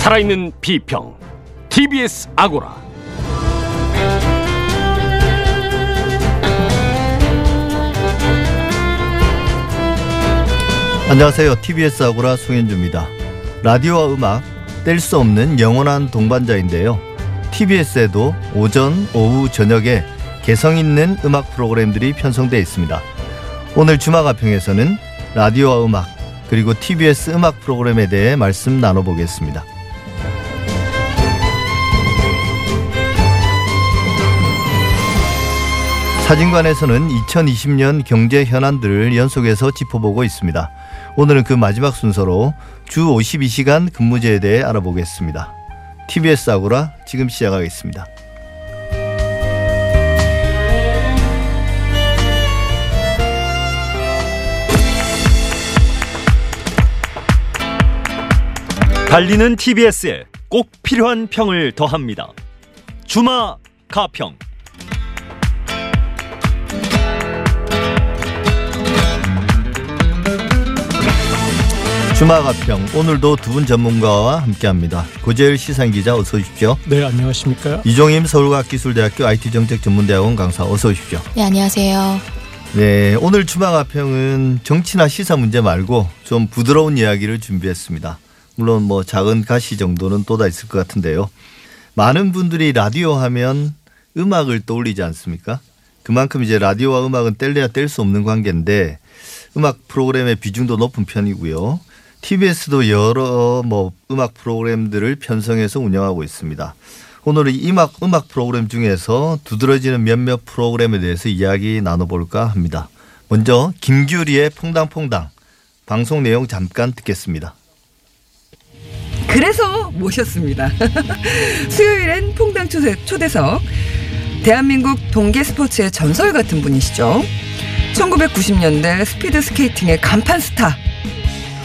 살아있는 비평 TBS 아고라 안녕하세요. TBS 아고라 송현주입니다. 라디오와 음악 뗄 수 없는 영원한 동반자인데요. TBS에도 오전, 오후, 저녁에 개성 있는 음악 프로그램들이 편성되어 있습니다. 오늘 주마가평에서는 라디오와 음악 그리고 TBS 음악 프로그램에 대해 말씀 나눠보겠습니다. 사진관에서는 2020년 경제 현안들을 연속해서 짚어보고 있습니다. 오늘은 그 마지막 순서로 주 52시간 근무제에 대해 알아보겠습니다. TBS 아고라 지금 시작하겠습니다. 달리는 TBS에 꼭 필요한 평을 더합니다. 주마 가평. 주마가평 오늘도 두 분 전문가와 함께합니다. 고재일 시상기자 어서 오십시오. 네, 안녕하십니까. 이종임 서울과학기술대학교 IT정책전문대학원 강사 어서 오십시오. 네, 안녕하세요. 네, 오늘 주마가평은 정치나 시사 문제 말고 좀 부드러운 이야기를 준비했습니다. 물론 뭐 작은 가시 정도는 또다 있을 것 같은데요. 많은 분들이 라디오 하면 음악을 떠올리지 않습니까? 그만큼 이제 라디오와 음악은 뗄래야 뗄 수 없는 관계인데 음악 프로그램의 비중도 높은 편이고요. TBS도 여러 뭐 음악 프로그램들을 편성해서 운영하고 있습니다. 오늘은 음악 음악 프로그램 중에서 두드러지는 몇몇 프로그램에 대해서 이야기 나눠볼까 합니다. 먼저 김규리의 퐁당퐁당 방송 내용 잠깐 듣겠습니다. 그래서 모셨습니다. 수요일엔 퐁당 초대, 초대석. 대한민국 동계 스포츠의 전설 같은 분이시죠. 1990년대 스피드 스케이팅의 간판 스타.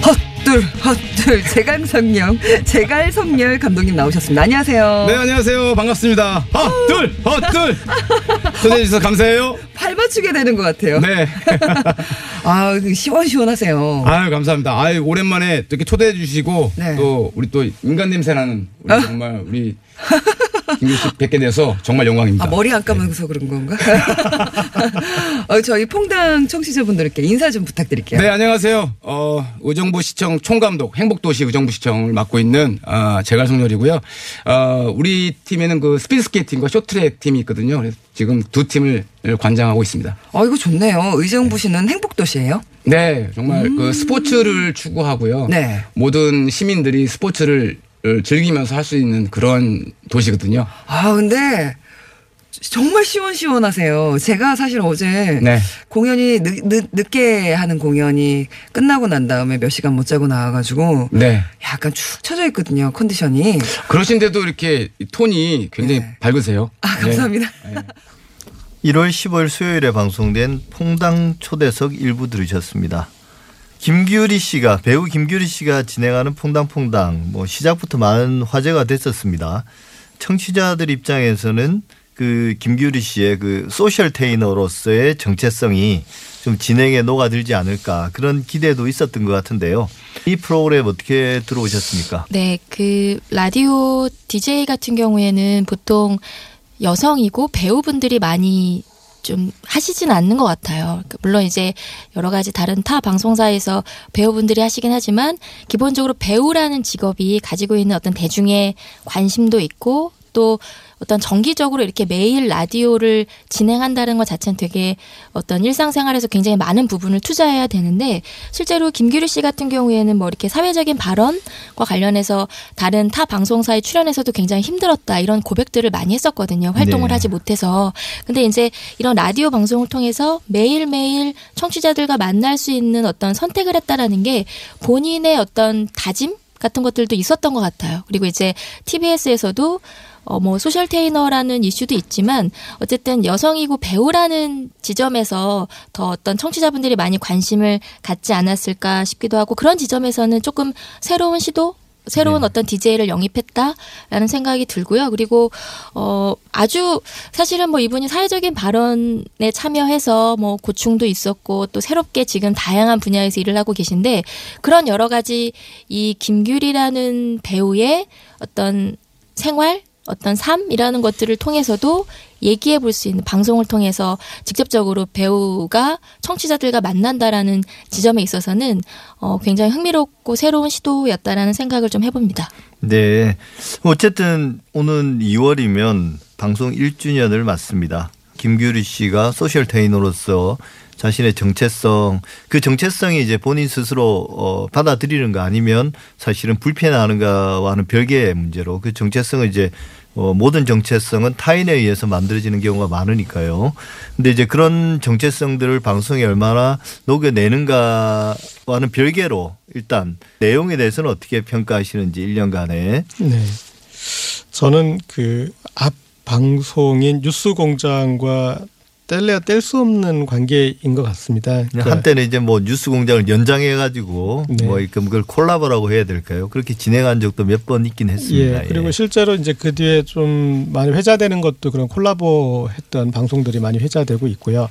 헛 둘, 헛둘, 제갈성렬, 제갈성렬 감독님 나오셨습니다. 안녕하세요. 네 안녕하세요 반갑습니다 헛둘 헛둘 초대해 주셔서 감사해요 발 맞추게 되는 것 같아요. 네 아, 그 시원시원하세요. 아유 감사합니다 아유 오랜만에 또 이렇게 초대해 주시고 네. 또 우리 또 인간 냄새 나는 우리 정말 우리 김규리 씨 뵙게 돼서 정말 영광입니다 아, 머리 안 감아서 그런 건가? 어, 저희 퐁당 청취자분들께 인사 좀 부탁드릴게요. 네 안녕하세요 어 의정부 시청 총감독 행복도시 의정부 시청을 맡고 있는 아 제갈성렬이고요 어 우리 팀에는 그 스피드 스케이팅과 쇼트트랙 팀이 있거든요 그래서 지금 두 팀을 관장하고 있습니다 어, 이거 좋네요. 의정부시는 행복도시예요 네, 정말 그 스포츠를 추구하고요. 음. 네. 모든 시민들이 스포츠를 어, 즐기면서 할 수 있는 그런 도시거든요. 아, 근데 정말 시원시원하세요. 제가 사실 어제 네. 공연이 늦, 늦, 늦 게 하는 공연이 끝나고 난 다음에 몇 시간 못 자고 나와가지고 네. 약간 축 처져 있거든요. 컨디션이. 그러신데도 이렇게 톤이 굉장히 네. 밝으세요. 아, 감사합니다. 네. 1월 15일 수요일에 방송된 퐁당 초대석 일부 들으셨습니다. 김규리 씨가 배우 김규리 씨가 진행하는 퐁당퐁당 뭐 시작부터 많은 화제가 됐었습니다. 청취자들 입장에서는 그 김규리 씨의 그 소셜 테이너로서의 정체성이 좀 진행에 녹아들지 않을까 그런 기대도 있었던 것 같은데요. 이 프로그램 어떻게 들어오셨습니까? 네, 그 라디오 DJ 같은 경우에는 보통 여성이고 배우분들이 많이 좀 하시진 않는 것 같아요. 그 물론 이제 여러 가지 다른 타 방송사에서 배우분들이 하시긴 하지만 기본적으로 배우라는 직업이 가지고 있는 어떤 대중의 관심도 있고 또 어떤 정기적으로 이렇게 매일 라디오를 진행한다는 것 자체는 되게 어떤 일상생활에서 굉장히 많은 부분을 투자해야 되는데 실제로 김규리 씨 같은 경우에는 뭐 이렇게 사회적인 발언과 관련해서 다른 타 방송사에 출연해서도 굉장히 힘들었다 이런 고백들을 많이 했었거든요. 활동을 네. 하지 못해서. 근데 이제 이런 라디오 방송을 통해서 매일매일 청취자들과 만날 수 있는 어떤 선택을 했다라는 게 본인의 어떤 다짐 같은 것들도 있었던 것 같아요. 그리고 이제 TBS에서도 어, 뭐, 소셜 테이너라는 이슈도 있지만, 어쨌든 여성이고 배우라는 지점에서 더 어떤 청취자분들이 많이 관심을 갖지 않았을까 싶기도 하고, 그런 지점에서는 조금 새로운 시도? 새로운 네. 어떤 DJ를 영입했다라는 생각이 들고요. 그리고 어 아주 사실은 뭐 이분이 사회적인 발언에 참여해서 뭐 고충도 있었고 또 새롭게 지금 다양한 분야에서 일을 하고 계신데 그런 여러 가지 이 김규리라는 배우의 어떤 생활 어떤 삶이라는 것들을 통해서도 얘기해 볼 수 있는 방송을 통해서 직접적으로 배우가 청취자들과 만난다라는 지점에 있어서는 어, 굉장히 흥미롭고 새로운 시도였다라는 생각을 좀 해봅니다. 네. 어쨌든 오는 2월이면 방송 1주년을 맞습니다. 김규리 씨가 소셜 테이너로서 자신의 정체성, 그 정체성이 이제 본인 스스로 어, 받아들이는가 아니면 사실은 불편해하는가와는 별개의 문제로 그 정체성을 이제 어, 모든 정체성은 타인에 의해서 만들어지는 경우가 많으니까요. 근데 이제 그런 정체성들을 방송에 얼마나 녹여내는가와는 별개로 일단 내용에 대해서는 어떻게 평가하시는지 1년간에. 네. 저는 그 앞 방송인 뉴스 공장과 뗄래야 뗄 수 없는 관계인 것 같습니다. 그러니까 한때는 이제 뭐 뉴스 공장을 연장해가지고 네. 뭐 이렇게 그걸 콜라보라고 해야 될까요? 그렇게 진행한 적도 몇 번 있긴 했습니다. 예, 그리고 예. 실제로 이제 그 뒤에 좀 많이 회자되는 것도 그런 콜라보 했던 방송들이 많이 회자되고 있고요.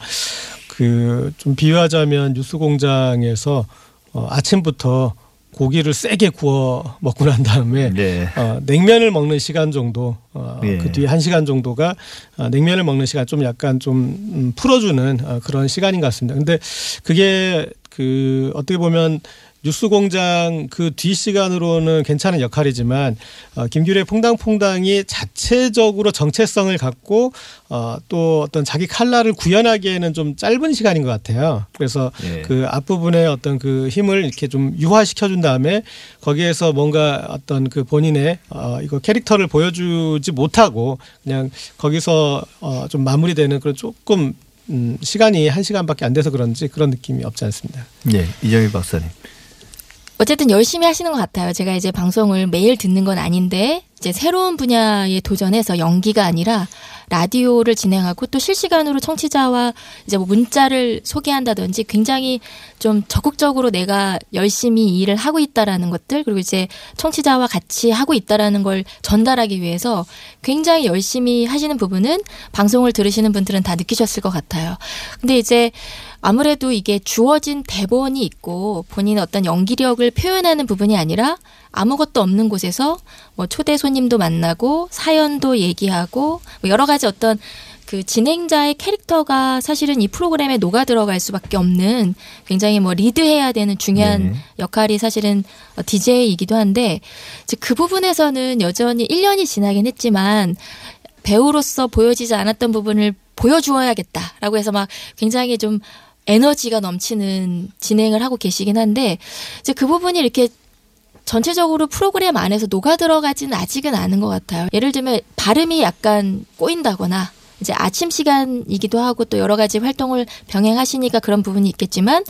그 좀 비유하자면 뉴스 공장에서 어, 아침부터 고기를 세게 구워 먹고 난 다음에 네. 어, 냉면을 먹는 시간 정도 어, 예. 그 뒤에 한 시간 정도가 어, 냉면을 먹는 시간 좀 약간 좀 음, 풀어주는 어, 그런 시간인 것 같습니다. 근데 그게 그 어떻게 보면 뉴스공장 그 뒤 시간으로는 괜찮은 역할이지만 어, 김규리의 퐁당퐁당이 자체적으로 정체성을 갖고 어, 또 어떤 자기 칼라를 구현하기에는 좀 짧은 시간인 것 같아요. 그래서 예. 그 앞부분에 어떤 그 힘을 이렇게 좀 유화시켜 준 다음에 거기에서 뭔가 어떤 그 본인의 어 이거 캐릭터를 보여주지 못하고 그냥 거기서 어 좀 마무리되는 그런 조금 음 시간이 한 시간밖에 안 돼서 그런지 그런 느낌이 없지 않습니다. 예, 이정희 박사님. 어쨌든 열심히 하시는 것 같아요. 제가 이제 방송을 매일 듣는 건 아닌데 이제 새로운 분야에 도전해서 연기가 아니라 라디오를 진행하고 또 실시간으로 청취자와 이제 뭐 문자를 소개한다든지 굉장히 좀 적극적으로 내가 열심히 일을 하고 있다라는 것들 그리고 이제 청취자와 같이 하고 있다라는 걸 전달하기 위해서 굉장히 열심히 하시는 부분은 방송을 들으시는 분들은 다 느끼셨을 것 같아요. 근데 이제 아무래도 이게 주어진 대본이 있고 본인의 어떤 연기력을 표현하는 부분이 아니라 아무것도 없는 곳에서 뭐 초대 손님 도 만나고 사연도 얘기하고 뭐 여러 가지 어떤 그 진행자의 캐릭터가 사실은 이 프로그램에 녹아 들어갈 수밖에 없는 굉장히 뭐 리드해야 되는 중요한 네. 역할이 사실은 DJ이기도 한데 이제 그 부분에서는 여전히 1년이 지나긴 했지만 배우로서 보여지지 않았던 부분을 보여주어야겠다라고 해서 막 굉장히 좀 에너지가 넘치는 진행을 하고 계시긴 한데 이제 그 부분이 이렇게 전체적으로 프로그램 안에서 녹아 들어가지는 아직은 않은 것 같아요. 예를 들면 발음이 약간 꼬인다거나 이제 아침 시간이기도 하고 또 여러 가지 활동을 병행하시니까 그런 부분이 있겠지만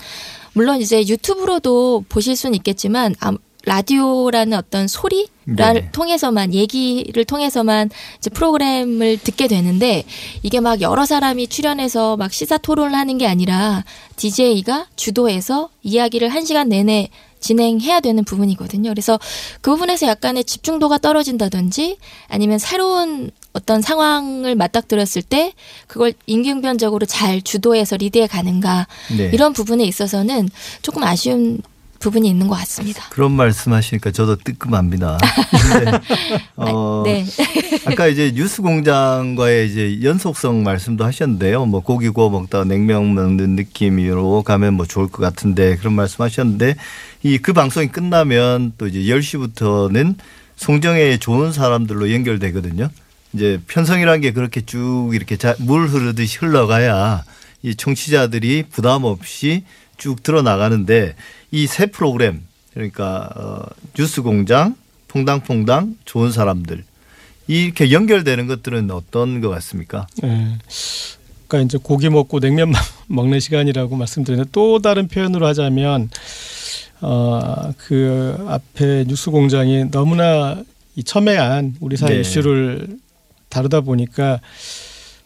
물론 이제 유튜브로도 보실 수는 있겠지만 아, 라디오라는 어떤 소리를 네. 통해서만 얘기를 통해서만 이제 프로그램을 듣게 되는데 이게 막 여러 사람이 출연해서 막 시사 토론을 하는 게 아니라 DJ가 주도해서 이야기를 한 시간 내내 진행해야 되는 부분이거든요. 그래서 그 부분에서 약간의 집중도가 떨어진다든지 아니면 새로운 어떤 상황을 맞닥뜨렸을 때 그걸 임기응변적으로 잘 주도해서 리드해 가는가 네. 이런 부분에 있어서는 조금 아쉬운 부분이 있는 것 같습니다. 그런 말씀하시니까 저도 뜨끔합니다. 근데 어, 네. 아까 이제 뉴스 공장과의 이제 연속성 말씀도 하셨는데요. 뭐 고기 구워 먹다가 냉면 먹는 느낌으로 가면 뭐 좋을 것 같은데 그런 말씀하셨는데 이 그 방송이 끝나면 또 이제 10시부터는 송정의 좋은 사람들로 연결되거든요. 이제 편성이라는 게 그렇게 쭉 이렇게 자- 물 흐르듯이 흘러가야 이 청취자들이 부담 없이 쭉 들어나가는데 이새 프로그램 그러니까 어, 뉴스 공장, 퐁당퐁당, 좋은 사람들 이렇게 연결되는 것들은 어떤 것 같습니까? 예. 그러니까 이제 고기 먹고 냉면 먹는 시간이라고 말씀드렸는데 또 다른 표현으로 하자면 어그 앞에 뉴스 공장이 너무나 이 첨예한 우리 사회 네. 이슈를 다루다 보니까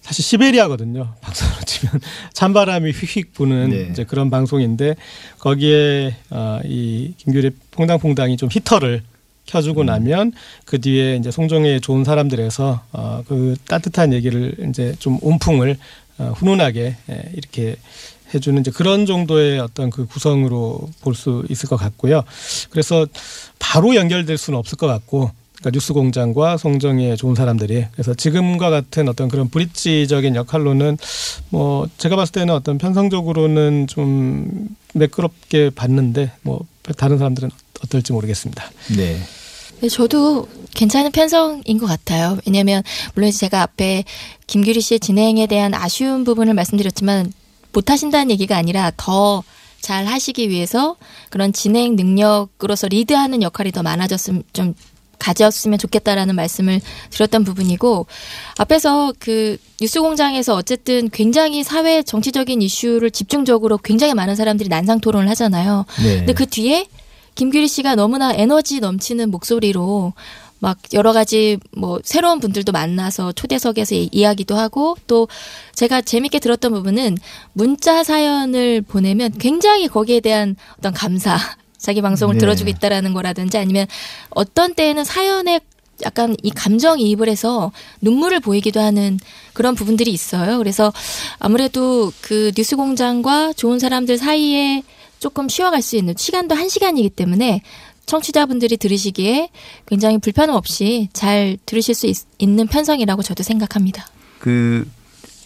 사실 시베리아거든요. 방송으로 치면 찬바람이 휙휙 부는 네. 이제 그런 방송인데 거기에 어 이 김규리 퐁당퐁당이 좀 히터를 켜주고 나면 그 뒤에 이제 송정의 좋은 사람들에서 어, 그 따뜻한 얘기를 이제 좀 온풍을 어, 훈훈하게 예, 이렇게 해주는 이제 그런 정도의 어떤 그 구성으로 볼 수 있을 것 같고요. 그래서 바로 연결될 수는 없을 것 같고 그러니까 뉴스공장과 송정의 좋은 사람들이 그래서 지금과 같은 어떤 그런 브릿지적인 역할로는 뭐 제가 봤을 때는 어떤 편성적으로는 좀 매끄럽게 봤는데 뭐 다른 사람들은 어떨지 모르겠습니다. 네. 네, 저도 괜찮은 편성인 것 같아요. 왜냐하면 물론 제가 앞에 김규리 씨의 진행에 대한 아쉬운 부분을 말씀드렸지만 못하신다는 얘기가 아니라 더 잘 하시기 위해서 그런 진행 능력으로서 리드하는 역할이 더 많아졌으면 좀 가졌으면 좋겠다라는 말씀을 드렸던 부분이고 앞에서 그 뉴스 공장에서 어쨌든 굉장히 사회 정치적인 이슈를 집중적으로 굉장히 많은 사람들이 난상 토론을 하잖아요. 네. 근데 그 뒤에 김규리 씨가 너무나 에너지 넘치는 목소리로 막 여러 가지 뭐 새로운 분들도 만나서 초대석에서 이- 이야기도 하고 또 제가 재밌게 들었던 부분은 문자 사연을 보내면 굉장히 거기에 대한 어떤 감사 자기 방송을 네. 들어주고 있다라는 거라든지 아니면 어떤 때에는 사연에 약간 이 감정 이입을 해서 눈물을 보이기도 하는 그런 부분들이 있어요. 그래서 아무래도 그 뉴스 공장과 좋은 사람들 사이에 조금 쉬어갈 수 있는 시간도 한 시간이기 때문에 청취자분들이 들으시기에 굉장히 불편함 없이 잘 들으실 수 있, 는 편성이라고 저도 생각합니다. 그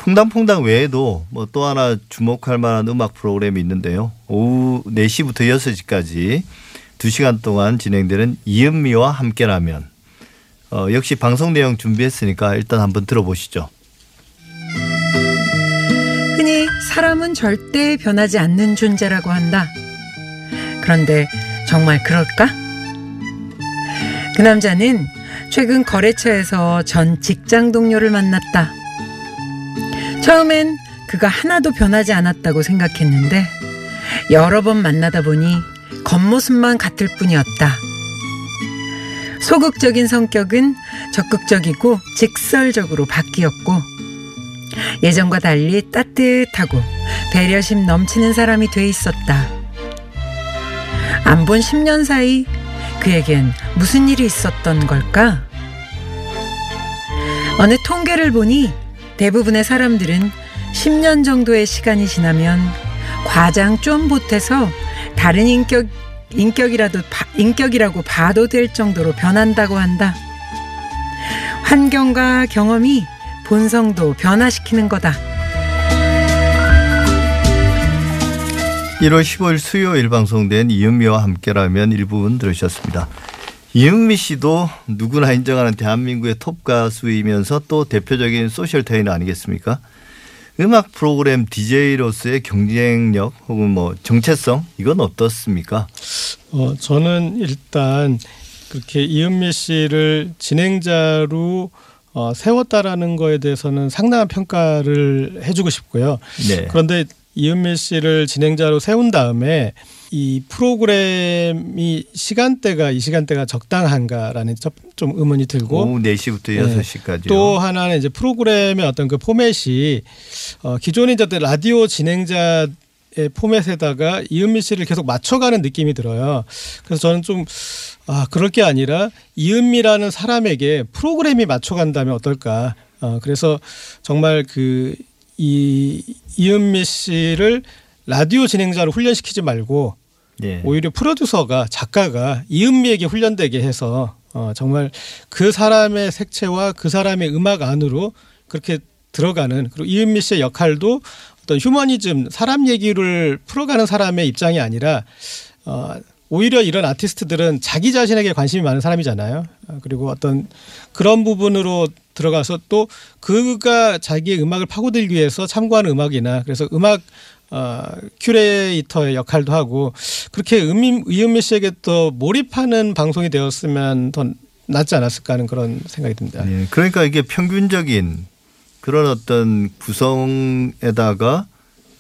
퐁당퐁당 외에도 뭐 또 하나 주목할 만한 음악 프로그램이 있는데요. 오후 4시부터 6시까지 2시간 동안 진행되는 이은미와 함께라면 어, 역시 방송 내용 준비했으니까 일단 한번 들어보시죠. 흔히 사람은 절대 변하지 않는 존재라고 한다. 그런데 정말 그럴까? 그 남자는 최근 거래처에서 전 직장 동료를 만났다. 처음엔 그가 하나도 변하지 않았다고 생각했는데 여러 번 만나다 보니 겉모습만 같을 뿐이었다. 소극적인 성격은 적극적이고 직설적으로 바뀌었고 예전과 달리 따뜻하고 배려심 넘치는 사람이 돼 있었다. 안 본 10년 사이 그에겐 무슨 일이 있었던 걸까? 어느 통계를 보니 대부분의 사람들은 10년 정도의 시간이 지나면 과장 좀 보태서 다른 인격 인격이라도 바- 인격이라고 봐도 될 정도로 변한다고 한다. 환경과 경험이 본성도 변화시키는 거다. 1월 15일 수요일 방송된 이은미와 함께라면 일부분 들으셨습니다. 이은미 씨도 누구나 인정하는 대한민국의 톱 가수이면서 또 대표적인 소셜 테이너 아니겠습니까? 음악 프로그램 DJ로서의 경쟁력 혹은 뭐 정체성 이건 어떻습니까? 어, 저는 일단 그렇게 이은미 씨를 진행자로 어, 세웠다라는 거에 대해서는 상당한 평가를 해주고 싶고요. 네. 그런데 이은미 씨를 진행자로 세운 다음에 이 프로그램이 시간대가 이 시간대가 적당한가라는 첫- 좀 의문이 들고 오후 4시부터 네. 6시까지요. 또 하나는 이제 프로그램의 어떤 그 포맷이 어, 기존의 이제 라디오 진행자 의 포맷에다가 이은미 씨를 계속 맞춰가는 느낌이 들어요. 그래서 저는 좀 아, 그럴 게 아니라 이은미라는 사람에게 프로그램이 맞춰간다면 어떨까. 어, 그래서 정말 그 이 이은미 씨를 라디오 진행자로 훈련시키지 말고 네. 오히려 프로듀서가 작가가 이은미에게 훈련되게 해서 어, 정말 그 사람의 색채와 그 사람의 음악 안으로 그렇게 들어가는 그리고 이은미 씨의 역할도 어떤 휴머니즘 사람 얘기를 풀어가는 사람의 입장이 아니라 어, 오히려 이런 아티스트들은 자기 자신에게 관심이 많은 사람이잖아요. 어, 그리고 어떤 그런 부분으로 들어가서 또 그가 자기의 음악을 파고들기 위해서 참고하는 음악이나 그래서 음악 어, 큐레이터의 역할도 하고 그렇게 음임, 이은미 씨에게 또 몰입하는 방송이 되었으면 더 낫지 않았을까 하는 그런 생각이 듭니다. 네, 그러니까 이게 평균적인 그런 어떤 구성에다가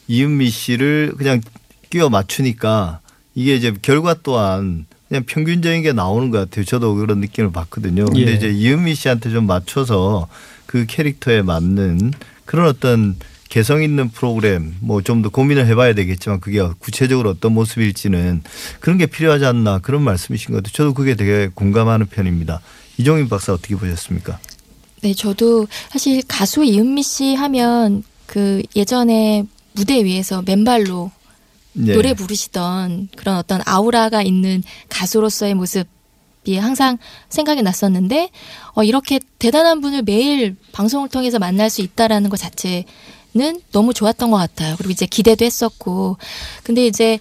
이은미 씨를 그냥 끼워 맞추니까 이게 이제 결과 또한 그냥 평균적인 게 나오는 것 같아요. 저도 그런 느낌을 받거든요. 근데 예. 이제 이은미 씨한테 좀 맞춰서 그 캐릭터에 맞는 그런 어떤 개성 있는 프로그램 뭐 좀 더 고민을 해봐야 되겠지만 그게 구체적으로 어떤 모습일지는 그런 게 필요하지 않나 그런 말씀이신 것 같아요. 저도 그게 되게 공감하는 편입니다. 이종인 박사 어떻게 보셨습니까? 네, 저도 사실 가수 이은미 씨 하면 그 예전에 무대 위에서 맨발로 네. 노래 부르시던 그런 어떤 아우라가 있는 가수로서의 모습이 항상 생각이 났었는데 어, 이렇게 대단한 분을 매일 방송을 통해서 만날 수 있다라는 것 자체는 너무 좋았던 것 같아요. 그리고 이제 기대도 했었고 근데 이제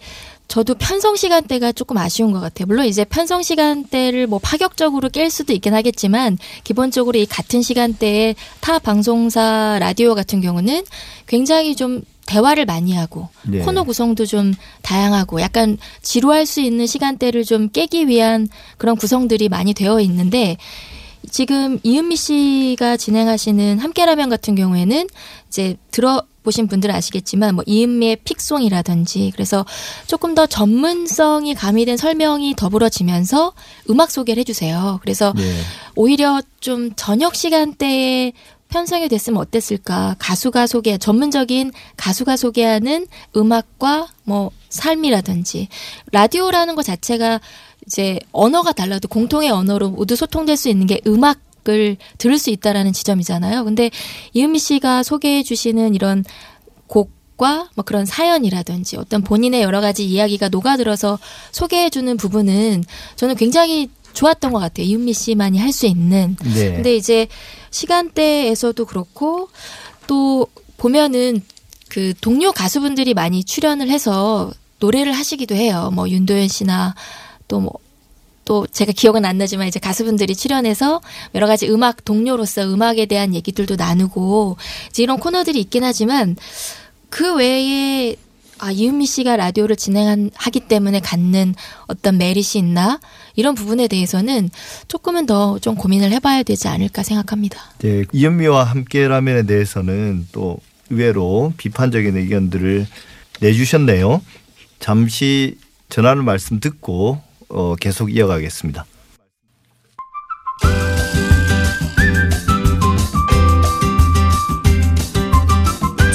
저도 편성 시간대가 조금 아쉬운 것 같아요. 물론 이제 편성 시간대를 뭐 파격적으로 깰 수도 있긴 하겠지만 기본적으로 이 같은 시간대에 타 방송사 라디오 같은 경우는 굉장히 좀 대화를 많이 하고 네. 코너 구성도 좀 다양하고 약간 지루할 수 있는 시간대를 좀 깨기 위한 그런 구성들이 많이 되어 있는데 지금 이은미 씨가 진행하시는 함께라면 같은 경우에는 이제 들어 보신 분들은 아시겠지만 뭐 이은미의 픽송이라든지 그래서 조금 더 전문성이 가미된 설명이 더불어지면서 음악 소개를 해주세요. 그래서 네. 오히려 좀 저녁 시간대에 편성이 됐으면 어땠을까? 가수가 소개, 전문적인 가수가 소개하는 음악과 뭐 삶이라든지 라디오라는 것 자체가 이제 언어가 달라도 공통의 언어로 모두 소통될 수 있는 게 음악 을 들을 수 있다라는 지점이잖아요. 근데 이은미 씨가 소개해 주시는 이런 곡과 뭐 그런 사연이라든지 어떤 본인의 여러 가지 이야기가 녹아들어서 소개해 주는 부분은 저는 굉장히 좋았던 것 같아요. 이은미 씨만이 할 수 있는. 네. 근데 이제 시간대에서도 그렇고 또 보면은 그 동료 가수분들이 많이 출연을 해서 노래를 하시기도 해요. 뭐 윤도현 씨나 또 뭐 또 제가 기억은 안 나지만 이제 가수분들이 출연해서 여러 가지 음악 동료로서 음악에 대한 얘기들도 나누고 이제 이런 코너들이 있긴 하지만 그 외에 아 이은미 씨가 라디오를 진행하기 때문에 갖는 어떤 메릿이 있나 이런 부분에 대해서는 조금은 더 좀 고민을 해봐야 되지 않을까 생각합니다. 네, 이현미와 함께 라면에 대해서는 또 의외로 비판적인 의견들을 내주셨네요. 잠시 전하는 말씀 듣고 어, 계속 이어가겠습니다.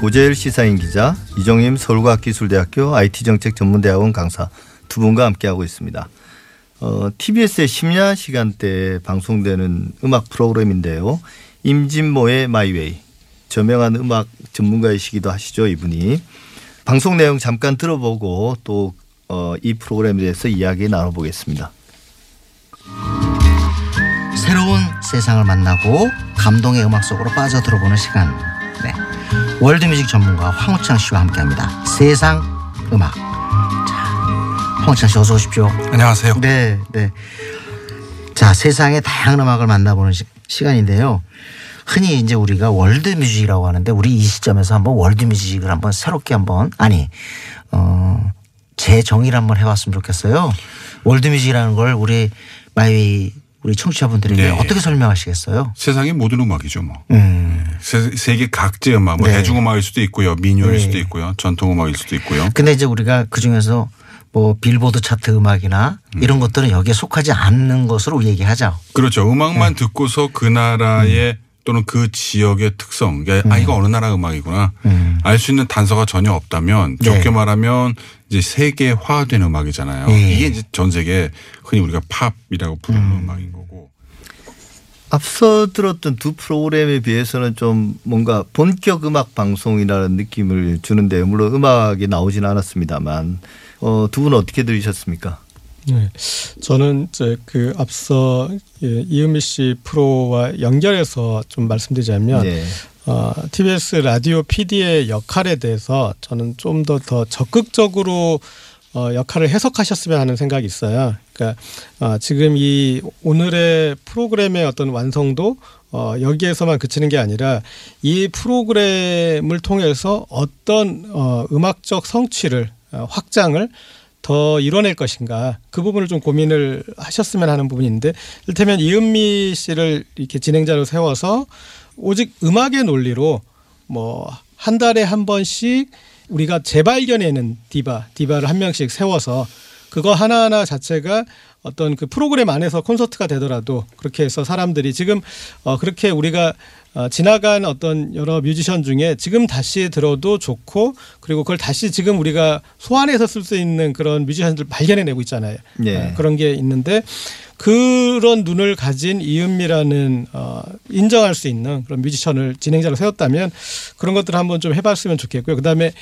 고재일 시사인 기자 이종임 서울과학기술대학교 IT정책전문대학원 강사 두 분과 함께하고 있습니다. 어, TBS의 심야 시간대에 방송되는 음악 프로그램인데요. 임진모의 마이웨이 저명한 음악 전문가이시기도 하시죠 이분이 방송 내용 잠깐 들어보고 또 어, 이 프로그램에 대해서 이야기 나눠보겠습니다. 새로운 세상을 만나고 감동의 음악 속으로 빠져 들어보는 시간. 네. 월드뮤직 전문가 황우창 씨와 함께합니다. 세상 음악. 자, 황우창 씨 어서 오십시오. 안녕하세요. 네, 네. 자, 세상의 다양한 음악을 만나보는 시, 간인데요 흔히 이제 우리가 월드뮤직이라고 하는데 우리 이 시점에서 한번 월드뮤직을 한번 새롭게 한번 아니 어 재정의를 한번 해봤으면 좋겠어요. 월드뮤직이라는 걸 우리 마이웨이 우리 청취자분들에게 네. 어떻게 설명하시겠어요? 세상의 모든 음악이죠, 뭐. 음. 세, 세계 각지의 음악, 뭐 네. 대중음악일 수도 있고요, 민요일 네. 수도 있고요, 전통음악일 수도 있고요. 근데 이제 우리가 그 중에서 뭐 빌보드 차트 음악이나 이런 것들은 여기에 속하지 않는 것으로 얘기하죠. 그렇죠. 음악만 네. 듣고서 그 나라의 또는 그 지역의 특성, 그러니까 아 이거 어느 나라 음악이구나 음. 알수 있는 단서가 전혀 없다면 네. 좋게 말하면 이제 세계화된 음악이잖아요. 네. 이게 이제 전 세계 흔히 우리가 팝이라고 부르는 음. 악인 거고. 앞서 들었던 두 프로그램에 비해서는 좀 뭔가 본격 음악 방송이라는 느낌을 주는데 물론 음악이 나오지는 않았습니다만 어, 두 분은 어떻게 들으셨습니까? 네. 저는 이제 그 앞서 예, 이은미 씨 프로와 연결해서 좀 말씀드리자면 네. 어, TBS 라디오 PD의 역할에 대해서 저는 좀더더 적극적으로 어, 역할을 해석하셨으면 하는 생각이 있어요. 그러니까 어, 지금 이 오늘의 프로그램의 어떤 완성도 어, 여기에서만 그치는 게 아니라 이 프로그램을 통해서 어떤 어, 음악적 성취를 어, 확장을 더 이뤄낼 것인가? 그 부분을 좀 고민을 하셨으면 하는 부분인데 일테면 이은미 씨를 이렇게 진행자로 세워서 오직 음악의 논리로 뭐 한 달에 한 번씩 우리가 재발견해낸 디바 디바를 한 명씩 세워서 그거 하나하나 자체가 어떤 그 프로그램 안에서 콘서트가 되더라도 그렇게 해서 사람들이 지금 어 그렇게 우리가 어 지나간 어떤 여러 뮤지션 중에 지금 다시 들어도 좋고 그리고 그걸 다시 지금 우리가 소환해서 쓸 수 있는 그런 뮤지션들 발견해내고 있잖아요. 예. 어, 그런 게 있는데 그런 눈을 가진 이은미라는 어 인정할 수 있는 그런 뮤지션을 진행자로 세웠다면 그런 것들을 한번 좀 해봤으면 좋겠고요. 그다음에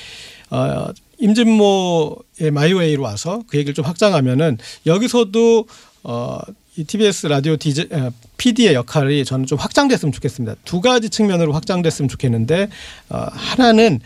어 임진모의 마이웨이로 와서 그 얘기를 좀 확장하면은 여기서도 어 이 TBS 라디오 DJ 어, PD의 역할이 저는 좀 확장됐으면 좋겠습니다. 두 가지 측면으로 확장됐으면 좋겠는데 어 하나는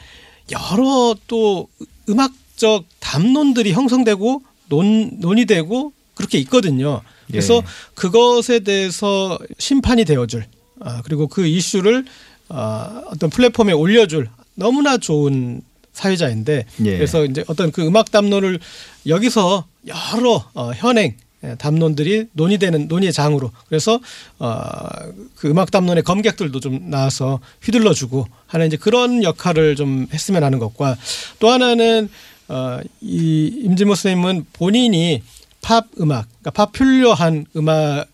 여러 또 음악적 담론들이 형성되고 논 논의되고 그렇게 있거든요. 그래서 예. 그것에 대해서 심판이 되어줄 아, 그리고 그 이슈를 아, 어떤 플랫폼에 올려줄 너무나 좋은 사회자인데 예. 그래서 이제 어떤 그 음악 담론을 여기서 여러 어, 현행 예, 담론들이 논의되는 논의의 장으로 그래서 어그 음악 담론의 검객들도 좀 나와서 휘둘러주고 하는 이제 그런 역할을 좀 했으면 하는 것과 또 하나는 어이 임진모 선생님은 본인이 팝 음악, 그러니까 파퓰러한 음악에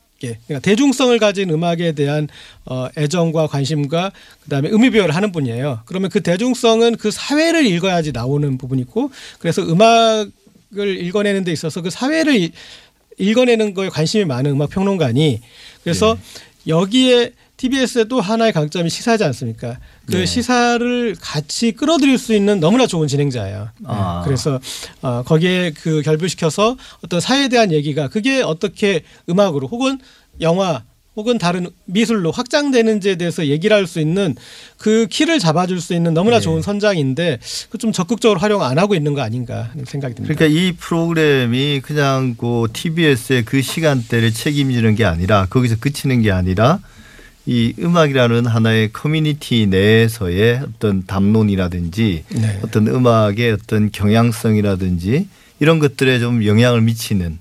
그러니까 대중성을 가진 음악에 대한 어, 애정과 관심과 그다음에 의미 부여를 하는 분이에요. 그러면 그 대중성은 그 사회를 읽어야지 나오는 부분이고 그래서 음악을 읽어내는 데 있어서 그 사회를 이- 읽어내는 거에 관심이 많은 음악 평론가니 그래서 여기에 TBS의 또 하나의 강점이 시사지 않습니까? 그 네. 시사를 같이 끌어들일 수 있는 너무나 좋은 진행자예요. 아. 그래서 어, 거기에 그 결부시켜서 어떤 사회에 대한 얘기가 그게 어떻게 음악으로 혹은 영화 혹은 다른 미술로 확장되는지에 대해서 얘기를 할 수 있는 그 키를 잡아줄 수 있는 너무나 네. 좋은 선장인데 그 좀 적극적으로 활용 안 하고 있는 거 아닌가 하는 생각이 듭니다. 그러니까 이 프로그램이 그냥 그 TBS의 그 시간대를 책임지는 게 아니라 거기서 그치는 게 아니라 이 음악이라는 하나의 커뮤니티 내에서의 어떤 담론이라든지 네. 어떤 음악의 어떤 경향성이라든지 이런 것들에 좀 영향을 미치는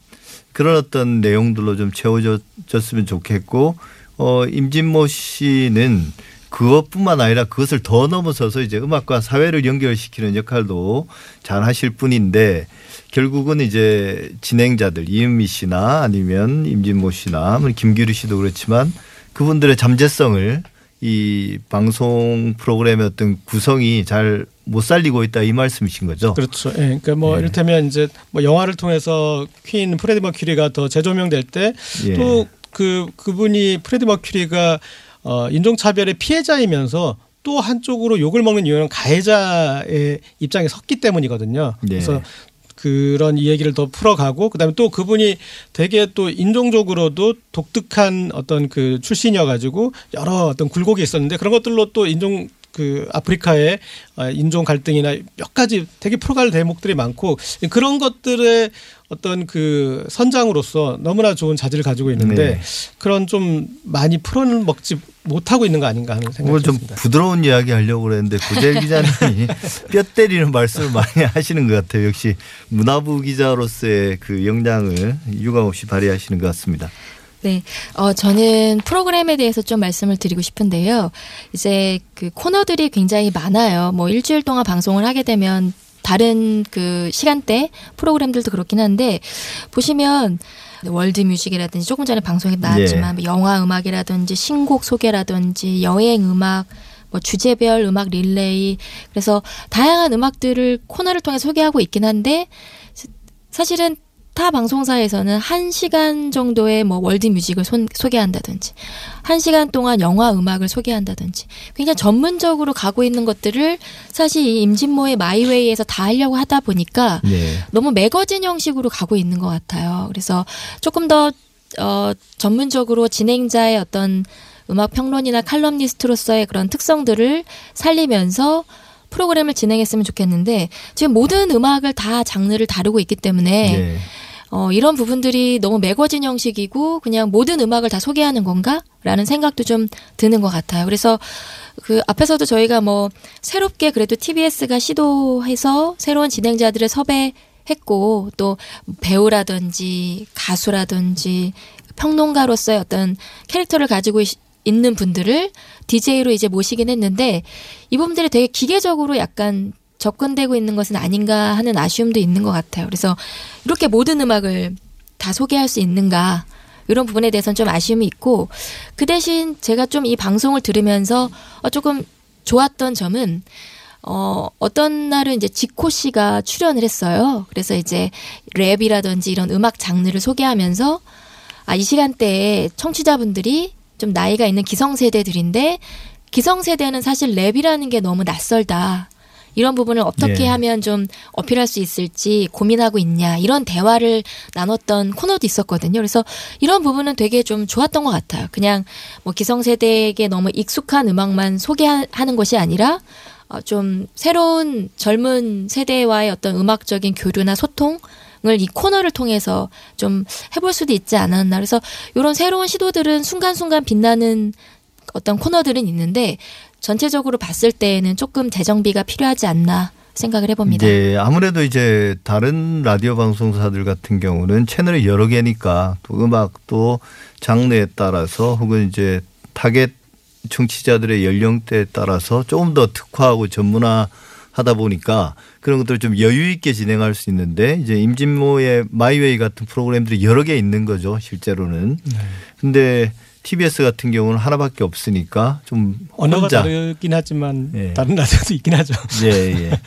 그런 어떤 내용들로 좀 채워졌으면 좋겠고 어 임진모 씨는 그것뿐만 아니라 그것을 더 넘어서서 이제 음악과 사회를 연결시키는 역할도 잘 하실 분인데 결국은 이제 진행자들 이은미 씨나 아니면 임진모 씨나 뭐 김규리 씨도 그렇지만 그분들의 잠재성을 이 방송 프로그램의 어떤 구성이 잘 못 살리고 있다 이 말씀이신 거죠. 그렇죠. 예. 그러니까 뭐 네. 이를테면 이제 뭐 영화를 통해서 퀸 프레디 머큐리가 더 재조명될 때 예. 또그 그분이 프레디 머큐리가 어 인종차별의 피해자이면서 또 한쪽으로 욕을 먹는 이유는 가해자의 입장에 섰기 때문이거든요. 네. 그래서 그런 이 얘기를 더 풀어가고 그다음에 또 그분이 되게 또 인종적으로도 독특한 어떤 그 출신이어 가지고 여러 어떤 굴곡이 있었는데 그런 것들로 또 인종 그 아프리카의 어, 인종 갈등이나 몇 가지 되게 풀어갈 대목들이 많고 그런 것들의 어떤 그 선장으로서 너무나 좋은 자질을 가지고 있는데 네. 그런 좀 많이 풀어먹지 못하고 있는 거 아닌가 하는 생각이 좀 듭니다. 부드러운 이야기 하려고 그랬는데 고재 기자님이 뼈 때리는 말씀을 많이 하시는 것 같아요. 역시 문화부 기자로서의 그 역량을 유감없이 발휘하시는 것 같습니다. 네. 어, 저는 프로그램에 대해서 좀 말씀을 드리고 싶은데요. 이제 그 코너들이 굉장히 많아요. 뭐 일주일 동안 방송을 하게 되면 다른 그 시간대 프로그램들도 그렇긴 한데 보시면 월드 뮤직이라든지 조금 전에 방송에 나왔지만 뭐 영화 음악이라든지 신곡 소개라든지 여행 음악 뭐 주제별 음악 릴레이 그래서 다양한 음악들을 코너를 통해 소개하고 있긴 한데 사실은 타 방송사에서는 한 시간 정도의 뭐 월드 뮤직을 손- 소개한다든지 한 시간 동안 영화 음악을 소개한다든지 굉장히 전문적으로 가고 있는 것들을 사실 이 임진모의 마이웨이에서 다 하려고 하다 보니까 네. 너무 매거진 형식으로 가고 있는 것 같아요. 그래서 조금 더 어, 전문적으로 진행자의 어떤 음악 평론이나 칼럼니스트로서의 그런 특성들을 살리면서 프로그램을 진행했으면 좋겠는데 지금 모든 음악을 다 장르를 다루고 있기 때문에 네. 어, 이런 부분들이 너무 매거진 형식이고 그냥 모든 음악을 다 소개하는 건가라는 생각도 좀 드는 것 같아요. 그래서 그 앞에서도 저희가 뭐 새롭게 그래도 TBS가 시도해서 새로운 진행자들을 섭외했고 또 배우라든지 가수라든지 평론가로서의 어떤 캐릭터를 가지고 있- 있는 분들을 DJ로 이제 모시긴 했는데 이 부분들이 되게 기계적으로 약간 접근되고 있는 것은 아닌가 하는 아쉬움도 있는 것 같아요. 그래서 이렇게 모든 음악을 다 소개할 수 있는가 이런 부분에 대해서는 좀 아쉬움이 있고 그 대신 제가 좀 이 방송을 들으면서 어, 조금 좋았던 점은 어, 어떤 날은 이제 지코 씨가 출연을 했어요. 그래서 이제 랩이라든지 이런 음악 장르를 소개하면서 아, 이 시간대에 청취자분들이 좀 나이가 있는 기성세대들인데 기성세대는 사실 랩이라는 게 너무 낯설다. 이런 부분을 어떻게 네. 하면 좀 어필할 수 있을지 고민하고 있냐. 이런 대화를 나눴던 코너도 있었거든요. 그래서 이런 부분은 되게 좀 좋았던 것 같아요. 그냥 뭐 기성세대에게 너무 익숙한 음악만 소개하는 것이 아니라 어, 좀 새로운 젊은 세대와의 어떤 음악적인 교류나 소통을 이 코너를 통해서 좀 해볼 수도 있지 않았나. 그래서 이런 새로운 시도들은 순간순간 빛나는 어떤 코너들은 있는데 전체적으로 봤을 때에는 조금 재정비가 필요하지 않나 생각을 해봅니다. 네, 아무래도 이제 다른 라디오 방송사들 같은 경우는 채널이 여러 개니까 또 음악도 장르에 따라서 혹은 이제 타겟 청취자들의 연령대에 따라서 조금 더 특화하고 전문화 하다 보니까 그런 것들을 좀 여유 있게 진행할 수 있는데 이제 임진모의 마이웨이 같은 프로그램들이 여러 개 있는 거죠 실제로는. 근데 TBS 같은 경우는 하나밖에 없으니까 좀 언어가 혼자 다르긴 하지만 다른 라디오도 있긴 하죠. 예, 예.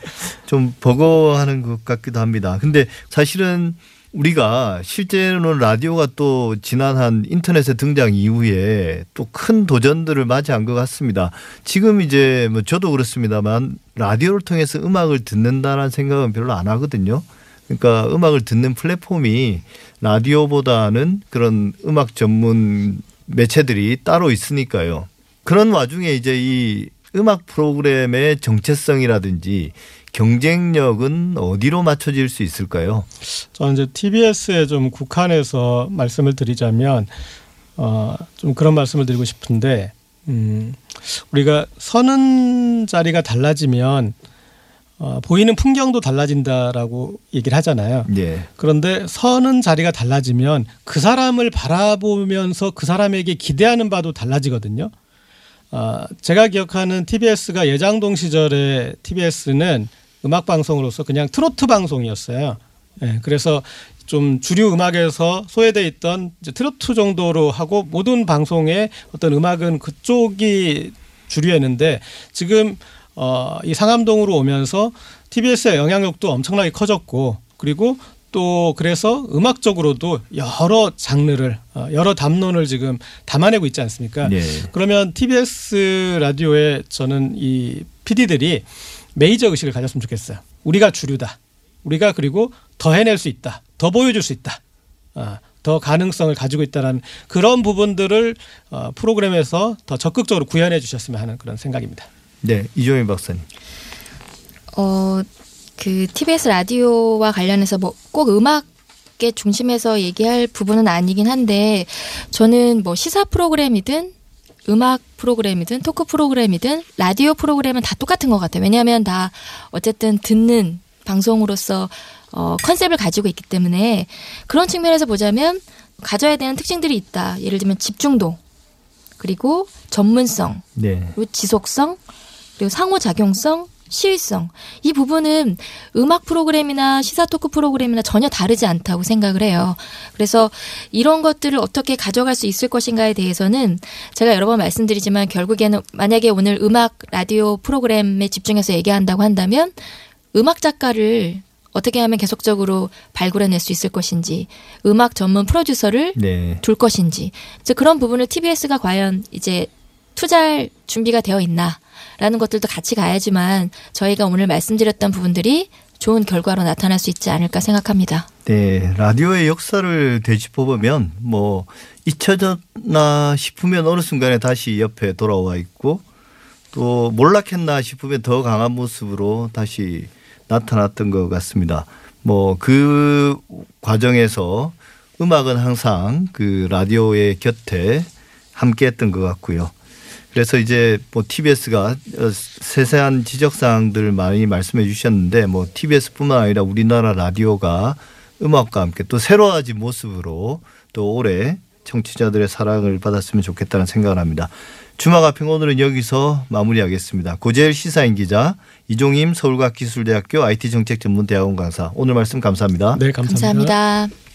좀 버거워하는 것 같기도 합니다. 근데 사실은 우리가 실제로는 라디오가 또 지난 한 인터넷의 등장 이후에 또 큰 도전들을 맞이한 것 같습니다. 지금 이제 뭐 저도 그렇습니다만 라디오를 통해서 음악을 듣는다라는 생각은 별로 안 하거든요. 그러니까 음악을 듣는 플랫폼이 라디오보다는 그런 음악 전문 매체들이 따로 있으니까요. 그런 와중에 이제 이 음악 프로그램의 정체성이라든지 경쟁력은 어디로 맞춰질 수 있을까요? 저는 이제 TBS에 좀 국한해서 말씀을 드리자면 어, 좀 그런 말씀을 드리고 싶은데 음, 우리가 서는 자리가 달라지면 어, 보이는 풍경도 달라진다라고 얘기를 하잖아요. 예. 그런데 서는 자리가 달라지면 그 사람을 바라보면서 그 사람에게 기대하는 바도 달라지거든요. 아, 제가 기억하는 TBS가 예장동 시절에 TBS는 음악 방송으로서 그냥 트로트 방송이었어요. 예, 그래서 좀 주류 음악에서 소외돼 있던 이제 트로트 정도로 하고 모든 방송의 어떤 음악은 그쪽이 주류였는데 지금 어, 이 상암동으로 오면서 TBS의 영향력도 엄청나게 커졌고 그리고 또 그래서 음악적으로도 여러 장르를 어, 여러 담론을 지금 담아내고 있지 않습니까? 네. 그러면 TBS 라디오에 저는 이 PD들이 메이저 의식을 가졌으면 좋겠어요. 우리가 주류다. 우리가 그리고 더 해낼 수 있다. 더 보여줄 수 있다. 아, 더 가능성을 가지고 있다라는 그런 부분들을 어, 프로그램에서 더 적극적으로 구현해 주셨으면 하는 그런 생각입니다. 네, 이종희 박사님. 어, 그 TBS 라디오와 관련해서 뭐 꼭 음악의 중심에서 얘기할 부분은 아니긴 한데 저는 뭐 시사 프로그램이든 음악 프로그램이든 토크 프로그램이든 라디오 프로그램은 다 똑같은 것 같아요. 왜냐하면 다 어쨌든 듣는 방송으로서 어, 컨셉을 가지고 있기 때문에 그런 측면에서 보자면 가져야 되는 특징들이 있다. 예를 들면 집중도 그리고 전문성 네. 그리고 지속성 그리고 상호작용성 시의성 이 부분은 음악 프로그램이나 시사 토크 프로그램이나 전혀 다르지 않다고 생각을 해요. 그래서 이런 것들을 어떻게 가져갈 수 있을 것인가에 대해서는 제가 여러 번 말씀드리지만 결국에는 만약에 오늘 음악 라디오 프로그램에 집중해서 얘기한다고 한다면 음악 작가를 어떻게 하면 계속적으로 발굴해낼 수 있을 것인지 음악 전문 프로듀서를 네. 둘 것인지 그런 부분을 TBS가 과연 이제 투자할 준비가 되어 있나 라는 것들도 같이 가야지만 저희가 오늘 말씀드렸던 부분들이 좋은 결과로 나타날 수 있지 않을까 생각합니다. 네, 라디오의 역사를 되짚어 보면 뭐 잊혀졌나 싶으면 어느 순간에 다시 옆에 돌아와 있고 또 몰락했나 싶으면 더 강한 모습으로 다시 나타났던 것 같습니다. 뭐 그 과정에서 음악은 항상 그 라디오의 곁에 함께 했던 것 같고요. 그래서 이제 뭐 TBS가 세세한 지적 사항들 많이 말씀해 주셨는데 뭐 TBS뿐만 아니라 우리나라 라디오가 음악과 함께 또 새로워진 모습으로 또 올해 청취자들의 사랑을 받았으면 좋겠다는 생각을 합니다. 주마가평 오늘은 여기서 마무리하겠습니다. 고재일 시사인 기자, 이종임 서울과학기술대학교 IT정책전문대학원 강사 오늘 말씀 감사합니다. 네, 감사합니다. 감사합니다.